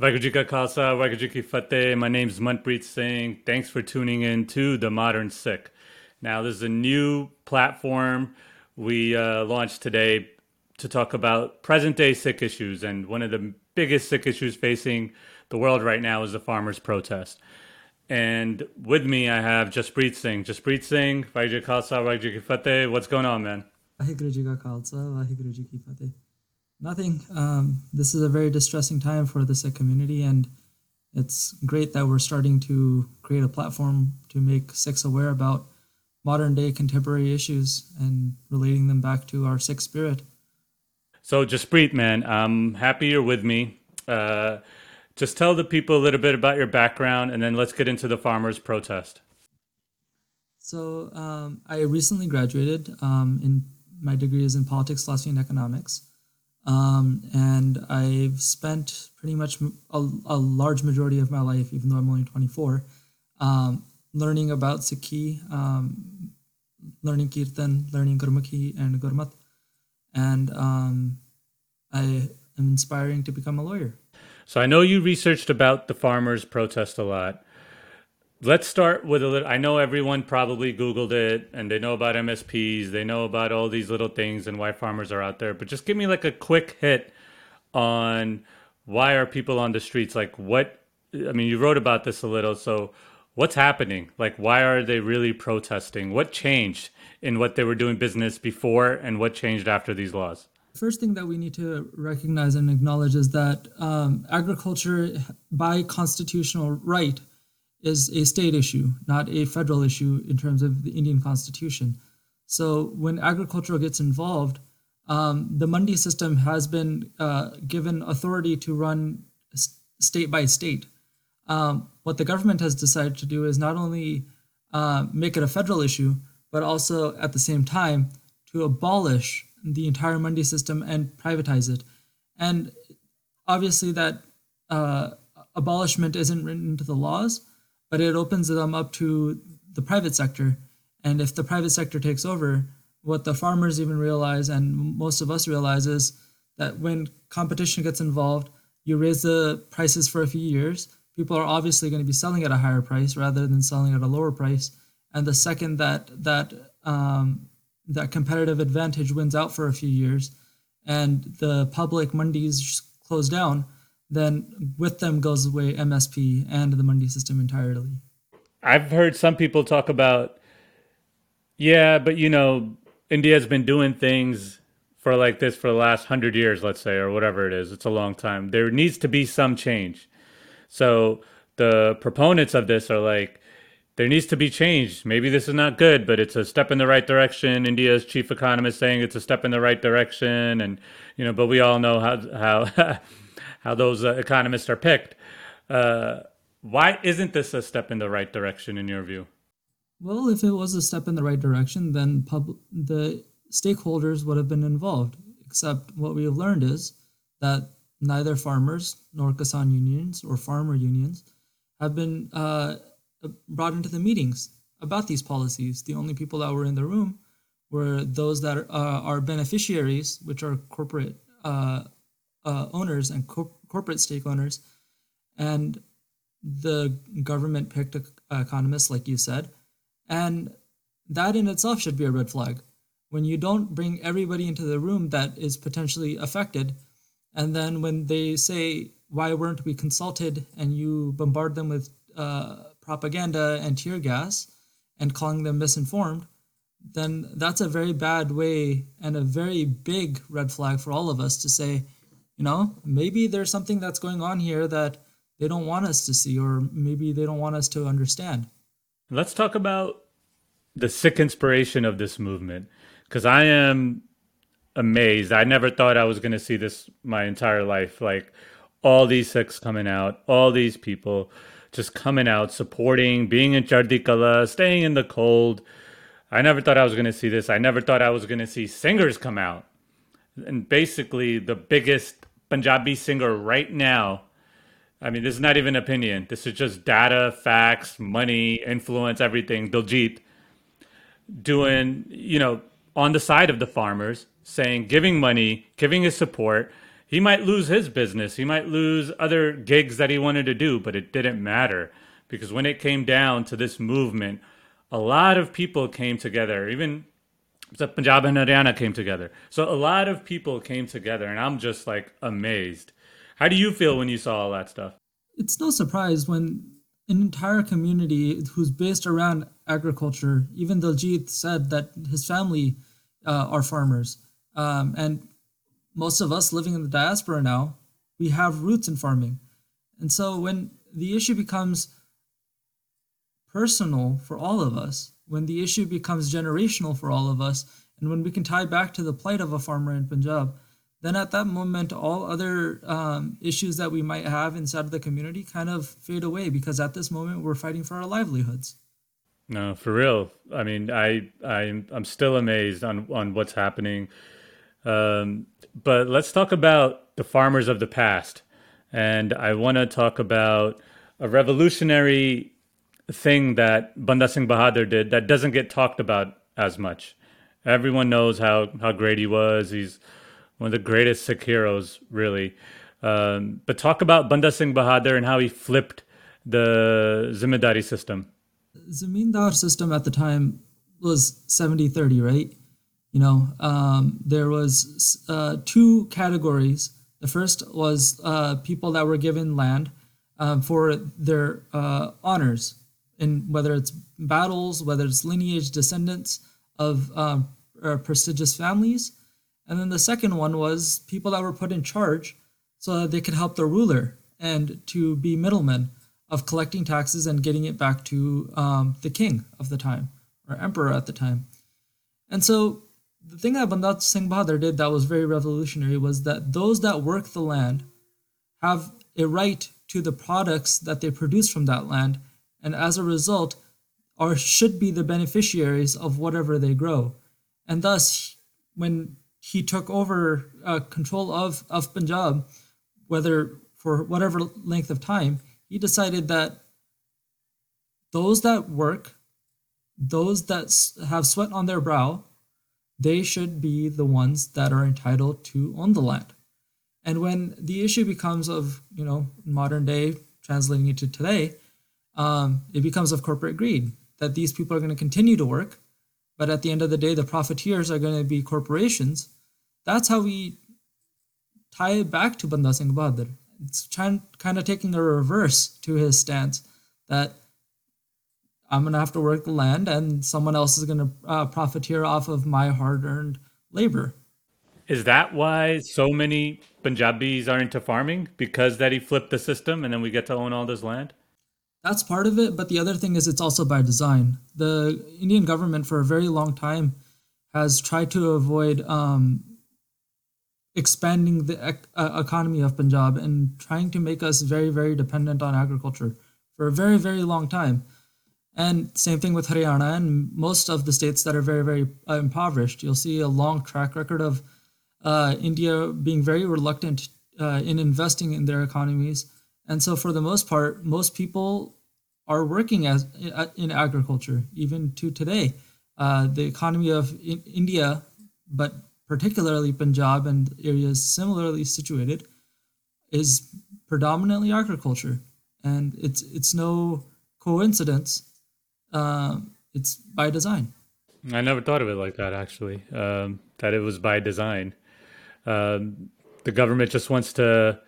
Waheguru Ka Khalsa, Waheguru Ki Fateh. My name's Manpreet Singh. Thanks for tuning in to The Modern Sikh. Now, this is a new platform we uh, launched today to talk about present day Sikh issues. And one of the biggest Sikh issues facing the world right now is the farmers' protest. And with me, I have Jaspreet Singh. Jaspreet Singh, Waheguru Ka Khalsa, Waheguru Ki Fateh. What's going on, man? Waheguru Ji Ka Khalsa, Waheguru Ji Ki Fateh. Nothing. Um, this is a very distressing time for the Sikh community, and it's great that we're starting to create a platform to make Sikhs aware about modern day contemporary issues and relating them back to our Sikh spirit. So, Jaspreet, man, I'm happy you're with me. Uh, just tell the people a little bit about your background, and then let's get into the farmers' protest. So, um, I recently graduated. Um, in my degree is in politics, philosophy, and economics. Um, and I've spent pretty much a, a, large majority of my life, even though I'm only 24, um, learning about Sikhi, um, learning Kirtan, learning Gurmukhi and Gurmat. And um, I am inspiring to become a lawyer. So I know you researched about the farmers' protest a lot let's start with a little i know everyone probably googled it and they know about msps they know about all these little things and why farmers are out there but just give me like a quick hit on why are people on the streets like what i mean you wrote about this a little so what's happening? Like why are they really protesting? What changed in what they were doing business before and what changed after these laws? First thing that we need to recognize and acknowledge is that um, agriculture, by constitutional right, is a state issue, not a federal issue in terms of the Indian Constitution. So when agriculture gets involved, um, the Mandi system has been uh, given authority to run state by state. Um, what the government has decided to do is not only uh, make it a federal issue, but also at the same time to abolish the entire Mandi system and privatize it. And obviously, that uh, abolishment isn't written into the laws, but it opens them up to the private sector. And if the private sector takes over, what the farmers even realize, and most of us realize, is that when competition gets involved, you raise the prices for a few years. People are obviously going to be selling at a higher price rather than selling at a lower price. And the second that that um, that competitive advantage wins out for a few years, and the public mandis close down, then with them goes away MSP and the Mandi system entirely. I've heard some people talk about, yeah, but you know, India's been doing things for like this for the last hundred years, let's say, or whatever it is. It's a long time. There needs to be some change. So the proponents of this are like, there needs to be change. Maybe this is not good, but it's a step in the right direction. India's chief economist saying it's a step in the right direction, and you know, but we all know how how how those uh, economists are picked. Uh, why isn't this a step in the right direction in your view? Well, if it was a step in the right direction, then pub- the stakeholders would have been involved. Except what we have learned is that neither farmers nor Kisan unions or farmer unions have been uh, brought into the meetings about these policies. The only people that were in the room were those that are, uh, are beneficiaries, which are corporate uh, uh, owners and co- corporate stake owners, and the government picked economists, like you said, and that in itself should be a red flag. When you don't bring everybody into the room that is potentially affected, and then when they say, "Why weren't we consulted?" and you bombard them with uh, propaganda and tear gas, and calling them misinformed, then that's a very bad way and a very big red flag for all of us to say you know maybe there's something that's going on here that they don't want us to see or maybe they don't want us to understand. Let's talk about the Sikh inspiration of this movement because i am amazed. I never thought i was going to see this my entire life. Like all these Sikhs coming out all these people just coming out supporting being in Chardi Kala, staying in the cold. I never thought i was going to see this. I never thought i was going to see singers come out. And basically the biggest Punjabi singer right now. I mean, this is not even opinion. This is just data, facts, money, influence, everything. Diljit doing, you know, on the side of the farmers, saying, giving money, giving his support. he might lose his business, he might lose other gigs that he wanted to do, but it didn't matter because when it came down to this movement, a lot of people came together. Even the Punjab and Haryana came together. So a lot of people came together, and I'm just like amazed. How do you feel when you saw all that stuff? It's no surprise when an entire community who's based around agriculture, even Diljit said that his family uh, are farmers. Um, and most of us living in the diaspora now, we have roots in farming. And so when the issue becomes personal for all of us, when the issue becomes generational for all of us, and when we can tie back to the plight of a farmer in Punjab, then at that moment, all other um, issues that we might have inside of the community kind of fade away because at this moment we're fighting for our livelihoods. No, for real. I mean, I I'm I'm still amazed on on what's happening. Um, but let's talk about the farmers of the past, and I want to talk about a revolutionary thing that Banda Singh Bahadur did that doesn't get talked about as much. Everyone knows how how great he was. He's one of the greatest Sikh heroes, really. Um, but talk about Banda Singh Bahadur and how he flipped the Zimedari system. Zamindar system at the time was 70 30, right? You know, um, there was uh, two categories. The first was uh, people that were given land um, for their uh, honors, in whether it's battles, whether it's lineage descendants of um, prestigious families, and then the second one was people that were put in charge so that they could help the ruler and to be middlemen of collecting taxes and getting it back to um, the king of the time or emperor at the time. And so the thing that Banda Singh Bahadur did that was very revolutionary was that those that work the land have a right to the products that they produce from that land, and as a result, are should be the beneficiaries of whatever they grow. And thus, when he took over uh, control of, of Punjab, whether for whatever length of time, he decided that those that work, those that have sweat on their brow, they should be the ones that are entitled to own the land. And when the issue becomes of, you know, modern day, translating it to today, um, it becomes of corporate greed that these people are going to continue to work but at the end of the day, the profiteers are going to be corporations. That's how we tie it back to Banda Singh Bahadur. It's kind of taking a reverse to his stance that I'm going to have to work the land and someone else is going to uh, profiteer off of my hard earned labor. Is that why so many Punjabis are into farming? Because that he flipped the system and then we get to own all this land? That's part of it, but the other thing is it's also by design. The Indian government, for a very long time, has tried to avoid um, expanding the ec- uh, economy of Punjab and trying to make us very, very dependent on agriculture for a very, very long time. And same thing with Haryana and most of the states that are very, very uh, impoverished. You'll see a long track record of uh, India being very reluctant uh, in investing in their economies and so, for the most part, most people are working as in agriculture, even to today. Uh, the economy of in India, but particularly Punjab and areas similarly situated, is predominantly agriculture, and it's it's no coincidence. Uh, it's by design. I never thought of it like that. Actually, um, that it was by design. Um, the government just wants to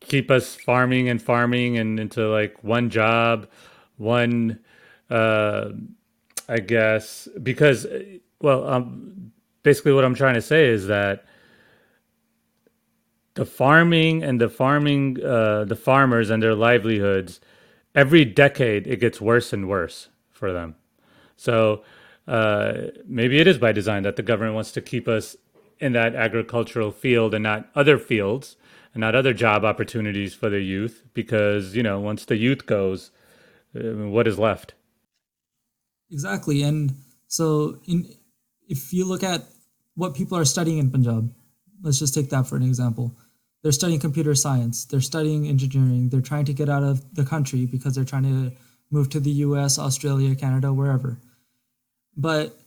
keep us farming and farming and into like one job, one, uh, I guess, because, well, um, basically what I'm trying to say is that the farming and the farming, uh, the farmers and their livelihoods, every decade it gets worse and worse for them. So uh, maybe it is by design that the government wants to keep us in that agricultural field and not other fields and not other job opportunities for the youth because you know once the youth goes uh, what is left? Exactly and so in if you look at what people are studying in punjab let's just take that for an example. They're studying computer science they're studying engineering they're trying to get out of the country because they're trying to move to the us australia canada wherever. But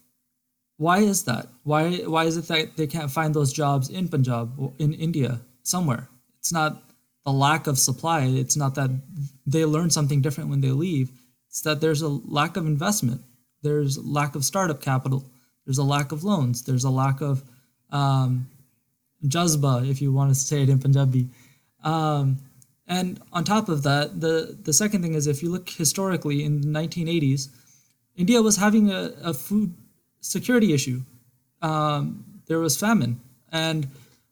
why is that? Why why is it that they can't find those jobs in punjab in india somewhere. It's not the lack of supply. It's not that they learn something different when they leave. It's that there's a lack of investment. There's lack of startup capital. There's a lack of loans. There's a lack of um, jazba, if you want to say it in Punjabi. Um, and on top of that, the, the second thing is if you look historically in the 1980s, India was having a, a food security issue. Um, there was famine. And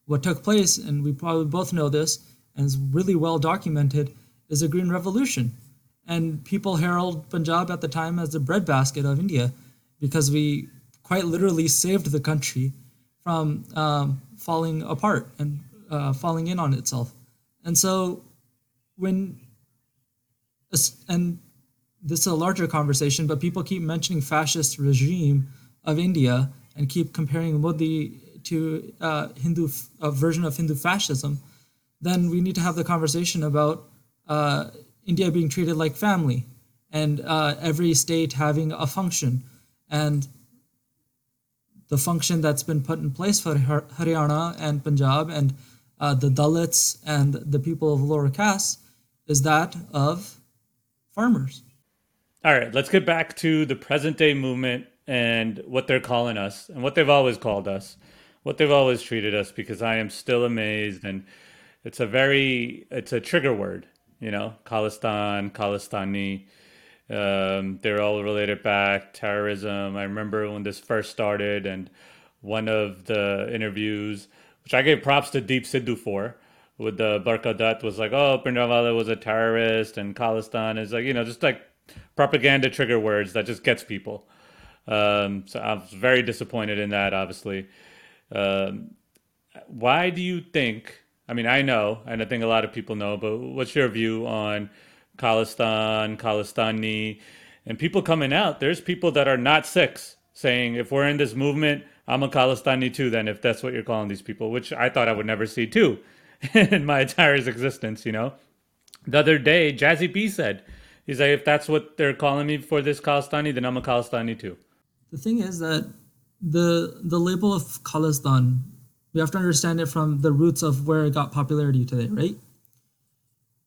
what took place, and we probably both know this, and is really well documented, is a green revolution. And people herald Punjab at the time as the breadbasket of India because we quite literally saved the country from um, falling apart and uh, falling in on itself. And so when, and this is a larger conversation, but people keep mentioning fascist regime of India and keep comparing Modi to uh, Hindu a version of Hindu fascism, then we need to have the conversation about uh, India being treated like family and uh, every state having a function and the function that's been put in place for Haryana and Punjab and uh, the Dalits and the people of lower caste is that of farmers. All right, let's get back to the present day movement and what they're calling us and what they've always called us, what they've always treated us, because I am still amazed. And it's a very, it's a trigger word, you know, Khalistan, Khalistani. Um, they're all related back, terrorism. I remember when this first started, and one of the interviews, which I gave props to Deep Sidhu for, with the Barkha Dutt was like, oh, Bhindranwale was a terrorist, and Khalistan is like, you know, just like propaganda trigger words that just gets people. Um, so I was very disappointed in that, obviously. Um, why do you think? I mean, I know, and I think a lot of people know, but what's your view on Khalistan, Khalistani, and people coming out. There's people that are not Sikhs saying, if we're in this movement, I'm a Khalistani too, then if that's what you're calling these people, which I thought I would never see too in my entire existence, you know. The other day, Jazzy B said, he's like, if that's what they're calling me for this Khalistani, then I'm a Khalistani too. The thing is that the the label of Khalistan, we have to understand it from the roots of where it got popularity today, right?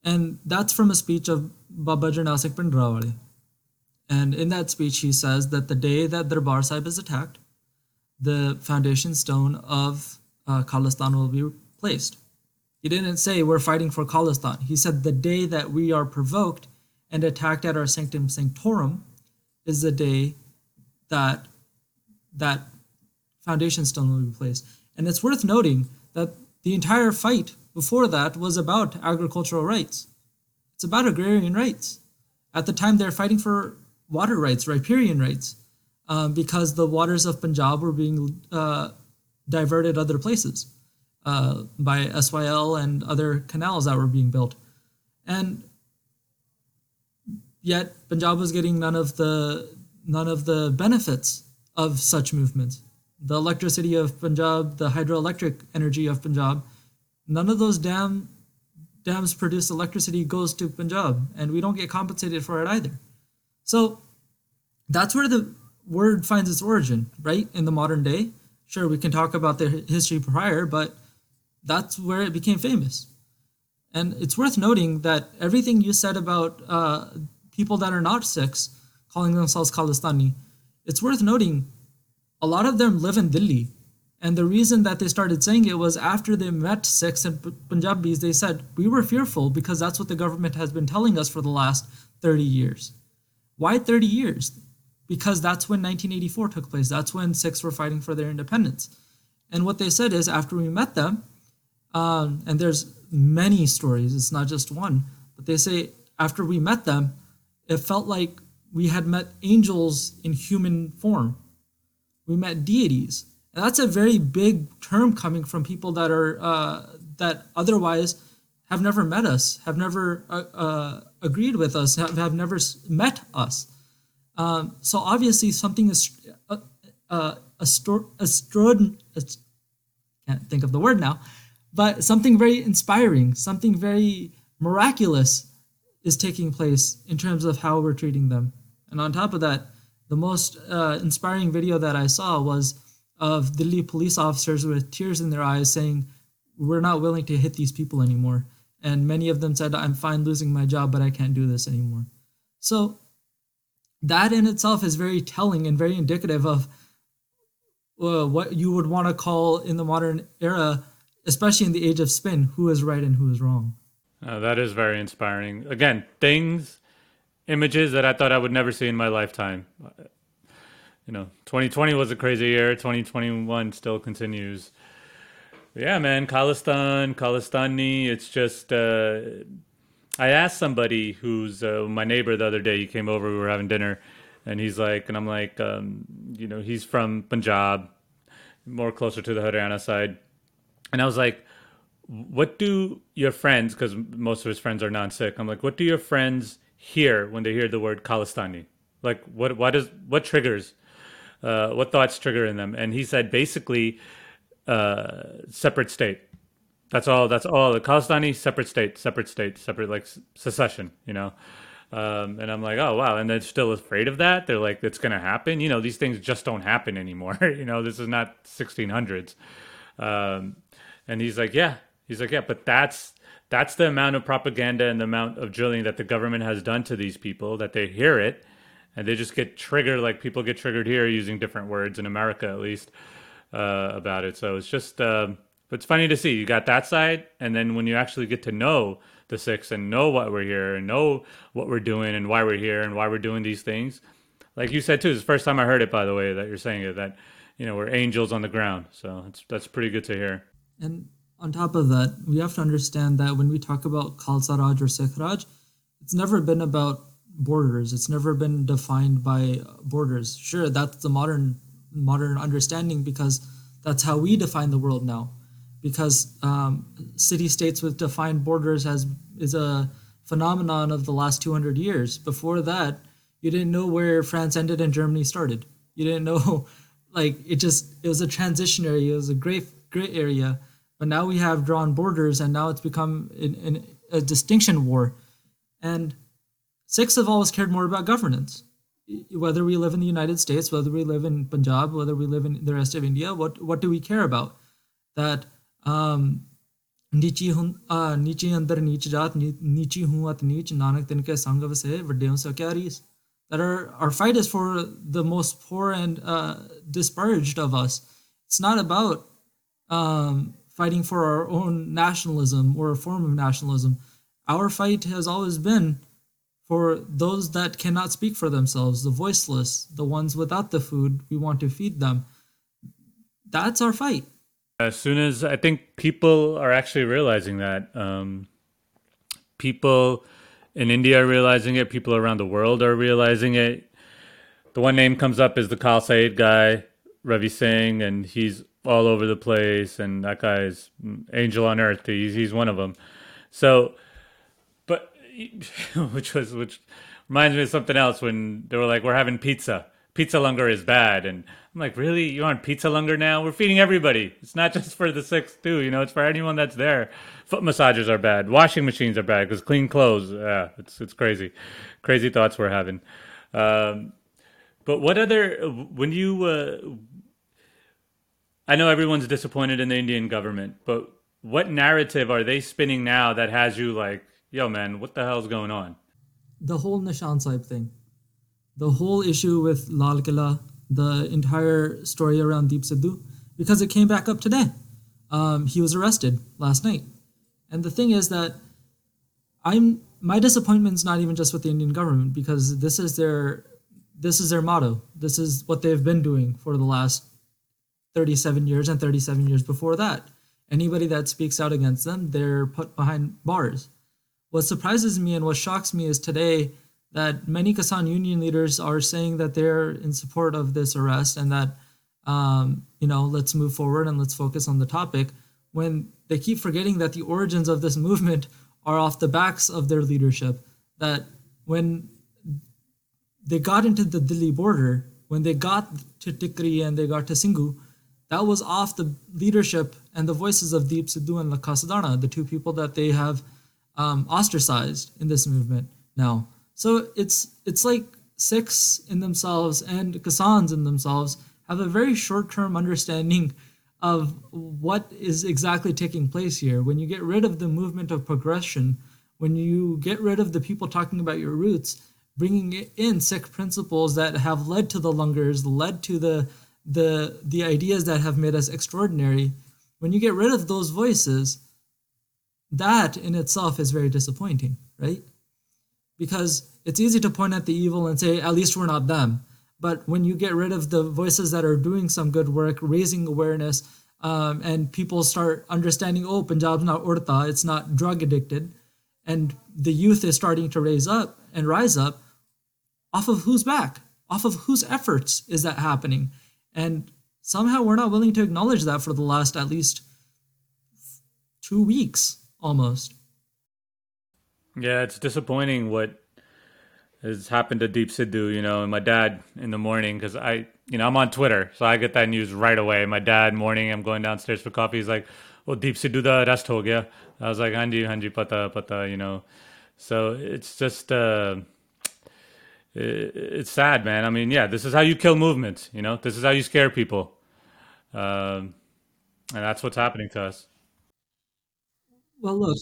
And that's from a speech of Baba Jarnail Singh. And in that speech, he says that the day that Darbar Sahib is attacked, the foundation stone of uh, Khalistan will be placed. He didn't say we're fighting for Khalistan. He said the day that we are provoked and attacked at our sanctum sanctorum is the day that that foundation stone will be placed. And it's worth noting that the entire fight before that was about agricultural rights. It's about agrarian rights. At the time, they're fighting for water rights, riparian rights, um, because the waters of Punjab were being uh, diverted other places uh, by SYL and other canals that were being built. And yet, Punjab was getting none of the none of the benefits of such movements. The electricity of Punjab, the hydroelectric energy of Punjab, none of those dam dams produce electricity goes to Punjab, and we don't get compensated for it either. So that's where the word finds its origin, right? In the modern day. Sure, we can talk about the history prior, but that's where it became famous. And it's worth noting that everything you said about uh, people that are not Sikhs calling themselves Khalistani, it's worth noting a lot of them live in Delhi and the reason that they started saying it was after they met Sikhs and Punjabis, they said, We were fearful because that's what the government has been telling us for the last 30 years. Why 30 years? Because that's when 1984 took place. That's when Sikhs were fighting for their independence. And what they said is, after we met them, um, and there's many stories, it's not just one, but they say, after we met them, it felt like we had met angels in human form. We met deities and that's a very big term coming from people that are uh, that otherwise have never met us, have never uh, uh, agreed with us, have, have never met us. Um, so obviously something is uh, uh, astro- can't think of the word now, but something very inspiring, something very miraculous is taking place in terms of how we're treating them. And on top of that, the most uh, inspiring video that I saw was of Delhi police officers with tears in their eyes saying, we're not willing to hit these people anymore. And many of them said, I'm fine losing my job, but I can't do this anymore. So that in itself is very telling and very indicative of uh, what you would want to call in the modern era, especially in the age of spin, who is right and who is wrong. Uh, that is very inspiring. Again, things, images that I thought I would never see in my lifetime. You know, 2020 was a crazy year. 2021 still continues. Yeah, man, Khalistan, Khalistani. It's just. Uh, I asked somebody who's uh, my neighbor the other day. He came over. We were having dinner, and he's like, and I'm like, um, you know, he's from Punjab, more closer to the Haryana side, and I was like, what do your friends? Because most of his friends are non-Sikh. I'm like, what do your friends hear when they hear the word Khalistani? Like, what what is what triggers? Uh, what thoughts trigger in them? And he said basically, uh, separate state that's all. That's all. The Khalistani separate state, separate state, separate like secession. You know, um, and I'm like, oh wow, and they're still afraid of that. They're like, it's gonna happen. You know, these things just don't happen anymore. you know, this is not 1600s. Um, and he's like, yeah, he's like, yeah, but that's that's the amount of propaganda and the amount of drilling that the government has done to these people that they hear it and they just get triggered like people get triggered here using different words in America at least uh, about it. So it's just. But it's funny to see you got that side, and then when you actually get to know the Sikhs and know what we're here and know what we're doing and why we're here and why we're doing these things, like you said too, it's the first time I heard it. By the way, that you're saying it that you know we're angels on the ground. So it's that's pretty good to hear. And on top of that, we have to understand that when we talk about Khalsa Raj or Sikh Raj, it's never been about borders. It's never been defined by borders. Sure, that's the modern modern understanding because that's how we define the world now because um, city states with defined borders has is a phenomenon of the last 200 years. Before that, you didn't know where France ended and Germany started. You didn't know, like it just it was a transitionary. It was a great gray area. But now we have drawn borders, and now it's become in, in a distinction war. And Sikhs have always cared more about governance. Whether we live in the United States, whether we live in Punjab, whether we live in the rest of India, what, what do we care about? That um, ਨੀਚੀ ਹੁੰ ਨੀਚੇ ਅੰਦਰ ਨੀਚ ਜਾਤ ਨੀਚੀ ਹੂੰ ਅਤ ਨੀਚ that our, our fight is for the most poor and uh, disparaged of us. It's not about um, fighting for our own nationalism or a form of nationalism. Our fight has always been for those that cannot speak for themselves, the voiceless, the ones without the food. We want to feed them. That's our fight. As soon as I think people are actually realizing that, um, people in India are realizing it, people around the world are realizing it. The one name comes up is the Khalsa guy, Ravi Singh, and he's all over the place. And that guy is angel on earth. He's he's one of them. So, but which was which reminds me of something else when they were like, "We're having pizza." Pizza Langar is bad, and I'm like, really? You want pizza Langar now? We're feeding everybody. It's not just for the Sikhs too. You know, it's for anyone that's there. Foot massages are bad. Washing machines are bad because clean clothes. Yeah, it's it's crazy, crazy thoughts we're having. Um, but what other when you? Uh, I know everyone's disappointed in the Indian government, but what narrative are they spinning now that has you like, yo, man, what the hell's going on? The whole Nishan Sahib thing, the whole issue with Lal Killa the entire story around Deep Sidhu because it came back up today. Um, he was arrested last night, and the thing is that I'm my disappointment's not even just with the Indian government because this is their this is their motto. This is what they've been doing for the last 37 years and 37 years before that. Anybody that speaks out against them, they're put behind bars. What surprises me and what shocks me is today that many Kisan union leaders are saying that they're in support of this arrest and that, um, you know, let's move forward and let's focus on the topic when they keep forgetting that the origins of this movement are off the backs of their leadership. That when they got into the Delhi border, when they got to Tikri and they got to Singhu, that was off the leadership and the voices of Deep Sidhu and Lakha Sidhana, the two people that they have um, ostracized in this movement now. So it's it's like Sikhs in themselves and Kisans in themselves have a very short-term understanding of what is exactly taking place here. When you get rid of the movement of progression, when you get rid of the people talking about your roots, bringing in Sikh principles that have led to the langars, led to the the the ideas that have made us extraordinary, when you get rid of those voices, that in itself is very disappointing, right? Because it's easy to point at the evil and say, at least we're not them. But when you get rid of the voices that are doing some good work, raising awareness, um, and people start understanding, oh, Punjab's not urta, it's not drug addicted, and the youth is starting to raise up and rise up, off of whose back? Off of whose efforts is that happening? And somehow we're not willing to acknowledge that for the last at least two weeks almost. Yeah, it's disappointing what has happened to Deep Sidhu, you know, and my dad in the morning because I, you know, I'm on Twitter, so I get that news right away. My dad morning, I'm going downstairs for coffee. He's like, "Oh, Deep Sidhu da arrest ho gaya." I was like, "Hanji, hanji, pata, pata," you know. So it's just, uh, it's sad, man. I mean, yeah, this is how you kill movements. You know, this is how you scare people, um, and that's what's happening to us. Well, look,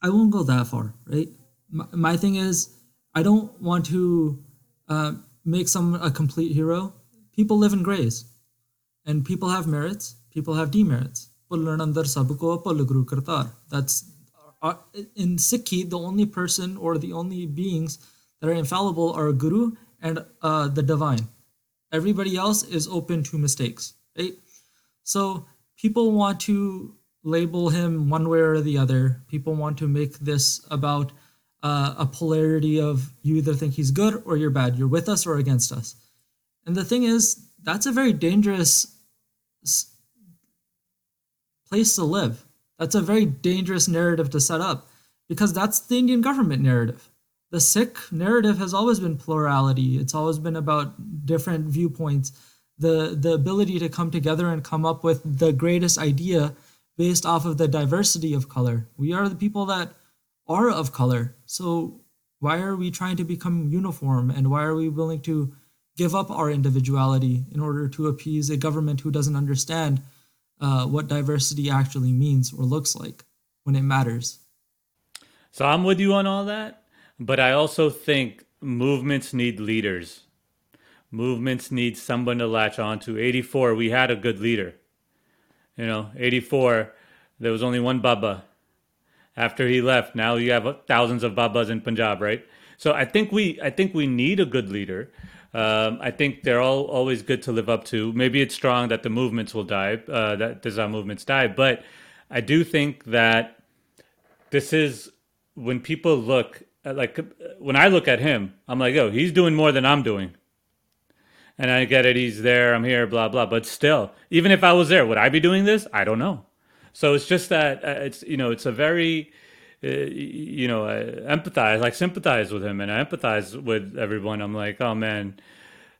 I won't go that far, right? My, my thing is, I don't want to uh, make someone a complete hero. People live in grays, and people have merits. People have demerits. That's uh, in Sikhi, the only person or the only beings that are infallible are Guru and uh, the divine. Everybody else is open to mistakes, right? So people want to label him one way or the other. People want to make this about uh, a polarity of you either think he's good or you're bad. You're with us or against us. And the thing is, that's a very dangerous place to live. That's a very dangerous narrative to set up because that's the Indian government narrative. The Sikh narrative has always been plurality. It's always been about different viewpoints, the the ability to come together and come up with the greatest idea based off of the diversity of color. We are the people that are of color. So why are we trying to become uniform and why are we willing to give up our individuality in order to appease a government who doesn't understand uh, what diversity actually means or looks like when it matters? So I'm with you on all that, but I also think movements need leaders. Movements need someone to latch on to. 84, we had a good leader. You know, 84, there was only one Baba. After he left, now you have thousands of Babas in Punjab, right? So I think we, I think we need a good leader. Um, I think they're all always good to live up to. Maybe it's strong that the movements will die, uh, that Disa movements die, but I do think that this is when people look like when I look at him, I'm like, oh, he's doing more than I'm doing and I get it. He's there. I'm here. Blah blah. But still, even if I was there, would I be doing this? I don't know. So it's just that uh, it's you know it's a very uh, you know I empathize like sympathize with him and I empathize with everyone. I'm like oh man.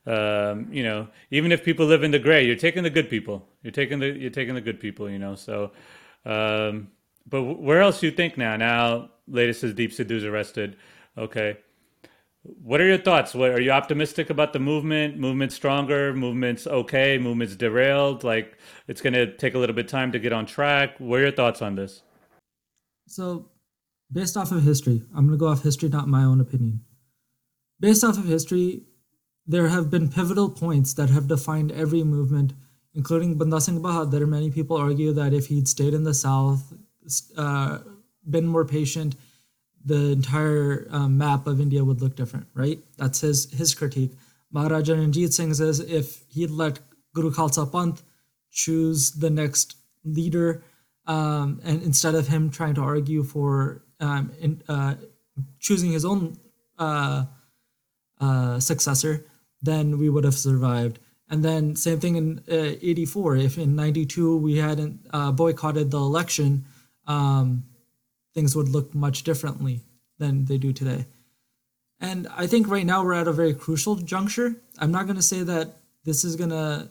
Um, you know, even if people live in the gray, you're taking the good people. You're taking the you're taking the good people. You know, so. Um, but where else you think now? Now, latest is Deep Sidhu's arrested. Okay, what are your thoughts? What are you optimistic about the movement? Movement stronger? Movement's okay? Movement's derailed? Like it's going to take a little bit of time to get on track. What are your thoughts on this? So, based off of history, I'm going to go off history, not my own opinion. Based off of history, there have been pivotal points that have defined every movement, including Banda Singh Bahadur. Many people argue that if he'd stayed in the South, uh, been more patient, the entire um, map of India would look different, right? That's his his critique. Maharaja Ranjit Singh says if he'd let Guru Khalsa Panth choose the next leader, um, and instead of him trying to argue for um, in, uh, choosing his own uh, uh, successor, then we would have survived. And then same thing in '84. Uh, if in '92 we hadn't uh, boycotted the election, um, things would look much differently than they do today. And I think right now we're at a very crucial juncture. I'm not going to say that this is going to,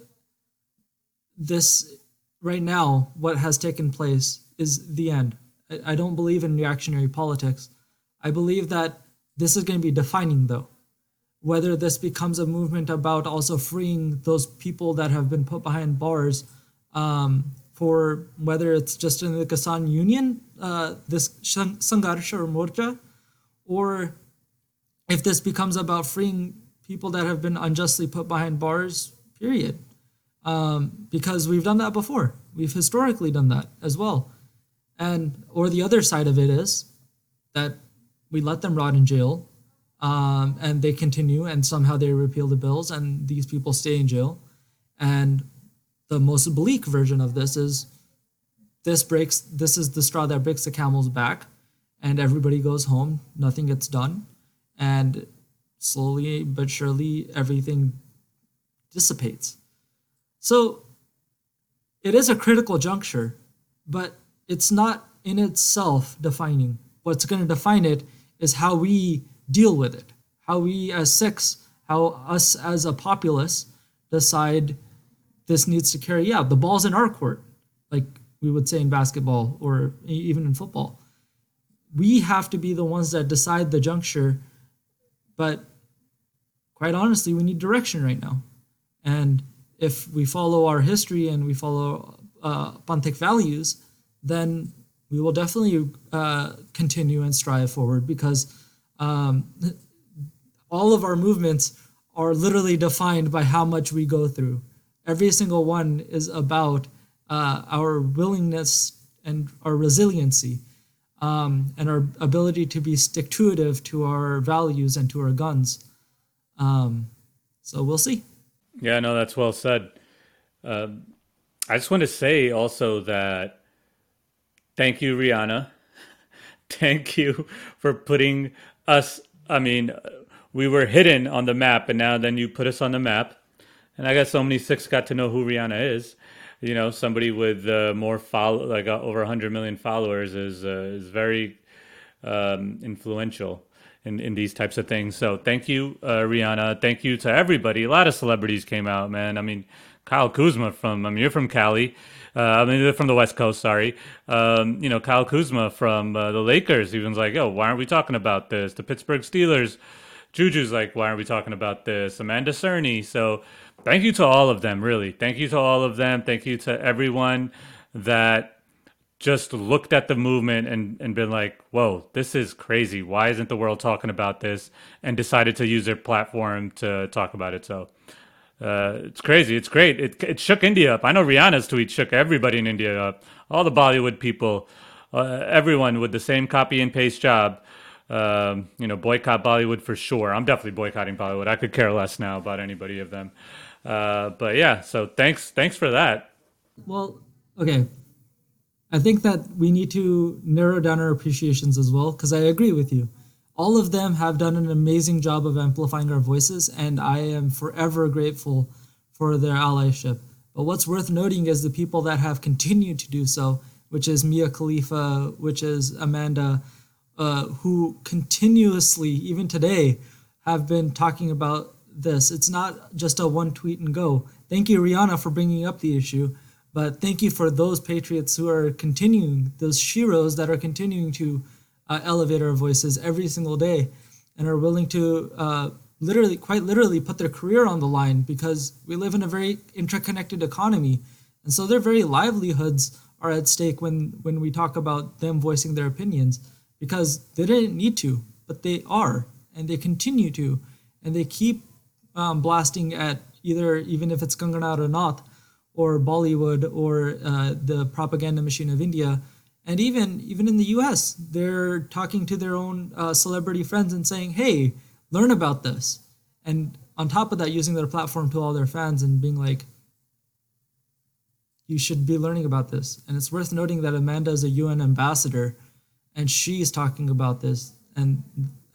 this right now, what has taken place is the end. I, I don't believe in reactionary politics. I believe that this is going to be defining, though. Whether this becomes a movement about also freeing those people that have been put behind bars um, for whether it's just in the Kisan Union, uh, this Sangharsha or Morcha, or if this becomes about freeing people that have been unjustly put behind bars, period. Um, because we've done that before. We've historically done that as well. And, or the other side of it is that we let them rot in jail um, and they continue and somehow they repeal the bills and these people stay in jail. And the most bleak version of this is this breaks, this is the straw that breaks the camel's back and everybody goes home, nothing gets done. And slowly but surely everything dissipates. So it is a critical juncture, but it's not in itself defining. What's going to define it is how we deal with it, how we as Sikhs, how us as a populace decide this needs to carry out. The ball's in our court, like we would say in basketball or even in football. We have to be the ones that decide the juncture, but quite honestly, we need direction right now. And if we follow our history and we follow uh, Panthic values, then we will definitely uh, continue and strive forward because um, all of our movements are literally defined by how much we go through. Every single one is about uh, our willingness and our resiliency um, and our ability to be stick to to our values and to our guns. Um, so we'll see. Yeah, no, that's well said. Uh, I just want to say also that thank you, Rihanna. thank you for putting us. I mean, we were hidden on the map, and now then you put us on the map. And I guess so many Sikhs got to know who Rihanna is. You know, somebody with uh, more follow, like uh, over 100 million followers, is uh, is very um, influential in, in these types of things. So thank you, uh, Rihanna. Thank you to everybody. A lot of celebrities came out, man. I mean, Kyle Kuzma from, I mean, you're from Cali. Uh, I mean, they're from the West Coast, sorry. Um, you know, Kyle Kuzma from uh, the Lakers, even was like, yo, why aren't we talking about this? The Pittsburgh Steelers, Juju's like, why aren't we talking about this? Amanda Cerny. So thank you to all of them, really. Thank you to all of them. Thank you to everyone that just looked at the movement and, and been like, whoa, this is crazy. Why isn't the world talking about this? And decided to use their platform to talk about it. So uh, it's crazy. It's great. It, it shook India up. I know Rihanna's tweet shook everybody in India up. All the Bollywood people, uh, everyone with the same copy and paste job. Um, you know, boycott Bollywood for sure. I'm definitely boycotting Bollywood. I could care less now about anybody of them. Uh, but yeah, so thanks, thanks for that. Well, okay. I think that we need to narrow down our appreciations as well, because I agree with you. All of them have done an amazing job of amplifying our voices, and I am forever grateful for their allyship. But what's worth noting is the people that have continued to do so, which is Mia Khalifa, which is Amanda, uh, who continuously, even today, have been talking about this. It's not just a one tweet and go. Thank you, Rihanna, for bringing up the issue. But thank you for those patriots who are continuing, those sheroes that are continuing to uh, elevate our voices every single day and are willing to uh, literally, quite literally, put their career on the line because we live in a very interconnected economy. And so their very livelihoods are at stake when, when we talk about them voicing their opinions because they didn't need to, but they are, and they continue to, and they keep um, blasting at either, even if it's Kangana or not, or Bollywood or uh, the propaganda machine of India. And even even in the U.S., they're talking to their own uh, celebrity friends and saying, "Hey, learn about this." And on top of that, using their platform to all their fans and being like, "You should be learning about this." And it's worth noting that Amanda is a UN ambassador, and she's talking about this. And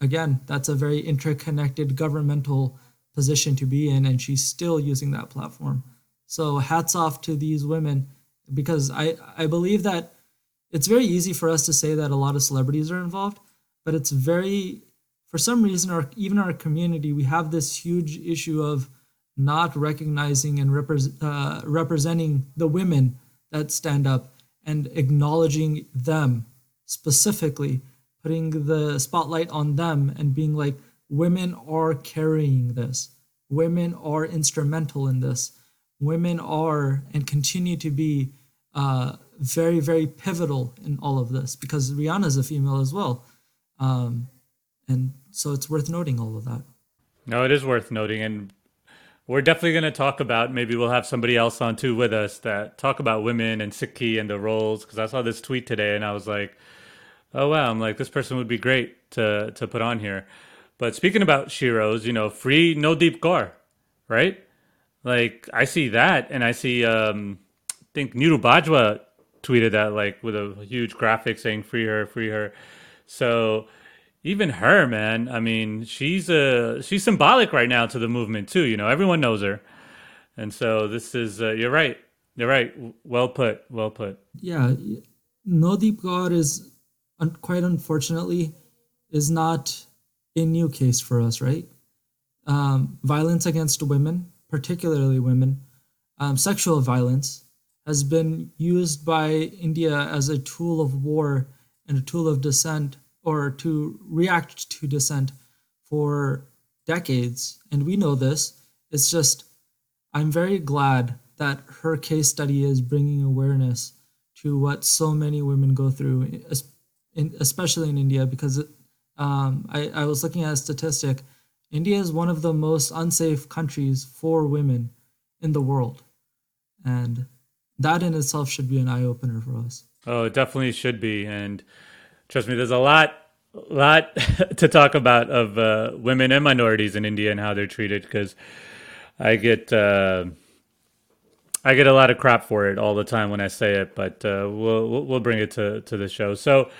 again, that's a very interconnected governmental position to be in, and she's still using that platform. So hats off to these women because I, I believe that it's very easy for us to say that a lot of celebrities are involved, but it's very, for some reason, our, even our community, we have this huge issue of not recognizing and repre- uh, representing the women that stand up and acknowledging them specifically, putting the spotlight on them and being like, women are carrying this, women are instrumental in this women are and continue to be uh, very, very pivotal in all of this because Rihanna is a female as well. Um, and so it's worth noting all of that. No, it is worth noting. And we're definitely going to talk about, maybe we'll have somebody else on too with us that talk about women and Sikhi and the roles. Because I saw this tweet today and I was like, oh, wow, I'm like, this person would be great to, to put on here. But speaking about Sheroes, you know, free Nodeep Kaur, right? Like I see that, and I see um, I think Neeru Bajwa tweeted that like with a huge graphic saying "free her, free her." So even her, man, I mean, she's a she's symbolic right now to the movement too. You know, everyone knows her, and so this is uh, you're right, you're right. Well put, well put. Yeah, Nodeep Kaur is un- quite unfortunately is not a new case for us, right? Um, violence against women, particularly women, um, sexual violence has been used by India as a tool of war and a tool of dissent or to react to dissent for decades. And we know this. It's just, I'm very glad that her case study is bringing awareness to what so many women go through, especially in India, because um, I, I was looking at a statistic. India is one of the most unsafe countries for women in the world. And that in itself should be an eye opener for us. Oh, it definitely should be. And trust me, there's a lot lot to talk about of uh, women and minorities in India and how they're treated because I get uh, I get a lot of crap for it all the time when I say it, but uh, we'll we'll bring it to to the show. So,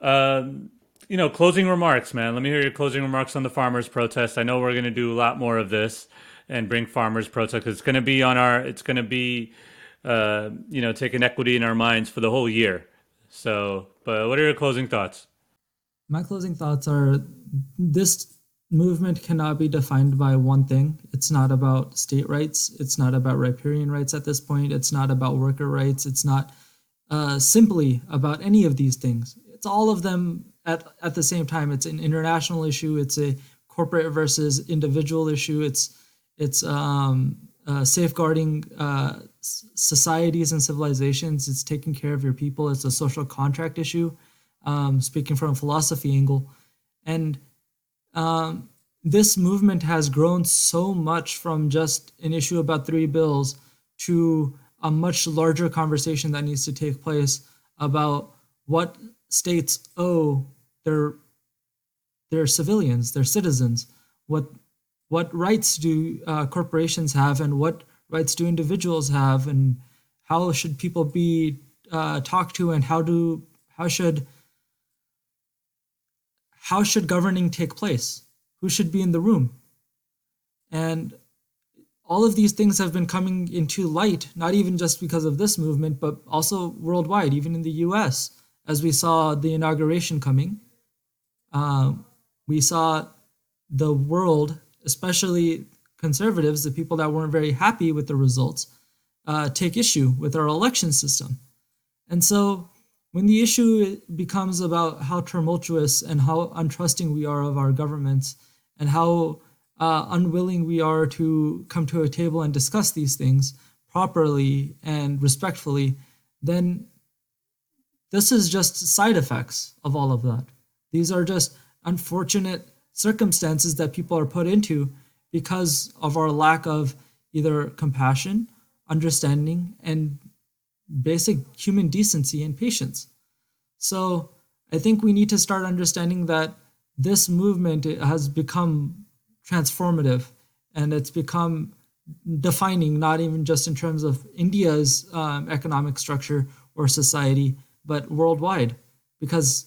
um, you know, closing remarks, man. Let me hear your closing remarks on the farmers' protest. I know we're going to do a lot more of this and bring farmers' protest. It's going to be on our. It's going to be, uh, you know, taking equity in our minds for the whole year. So, but what are your closing thoughts? My closing thoughts are: this movement cannot be defined by one thing. It's not about state rights. It's not about riparian rights at this point. It's not about worker rights. It's not uh, simply about any of these things. It's all of them at at the same time it's an international issue it's a corporate versus individual issue it's it's um, uh, safeguarding uh, societies and civilizations it's taking care of your people it's a social contract issue um, speaking from a philosophy angle. And um, this movement has grown so much from just an issue about three bills to a much larger conversation that needs to take place about what states owe their their civilians, their citizens. What what rights do uh, corporations have, and what rights do individuals have, and how should people be uh, talked to, and how do how should how should governing take place? Who should be in the room? And all of these things have been coming into light, not even just because of this movement, but also worldwide, even in the US as we saw the inauguration coming, uh, we saw the world, especially conservatives, the people that weren't very happy with the results, uh, take issue with our election system. And so when the issue becomes about how tumultuous and how untrusting we are of our governments and how uh, unwilling we are to come to a table and discuss these things properly and respectfully, then this is just side effects of all of that. These are just unfortunate circumstances that people are put into because of our lack of either compassion, understanding, and basic human decency and patience. So I think we need to start understanding that this movement has become transformative and it's become defining not even just in terms of India's um, economic structure or society, but worldwide, because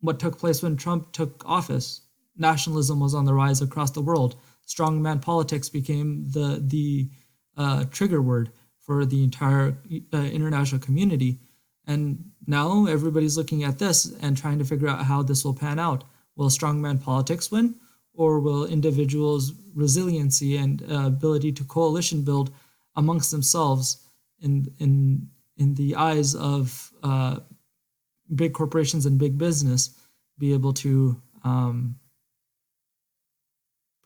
what took place when Trump took office, nationalism was on the rise across the world. Strongman politics became the the uh, trigger word for the entire uh, international community. And now everybody's looking at this and trying to figure out how this will pan out. Will strongman politics win, or will individuals' resiliency and uh, ability to coalition build amongst themselves in in in the eyes of uh, big corporations and big business be able to um,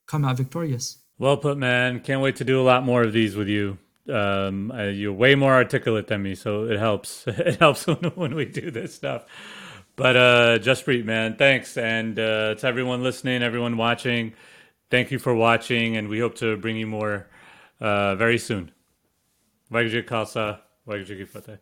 come out victorious. Well put, man. Can't wait to do a lot more of these with you. Um, you're way more articulate than me, so it helps. it helps when, when we do this stuff. But uh, Jaspreet, man, thanks, and uh, to everyone listening, everyone watching, thank you for watching, and we hope to bring you more uh, very soon. Waheguru Khalsa, Waheguru Ki Fateh.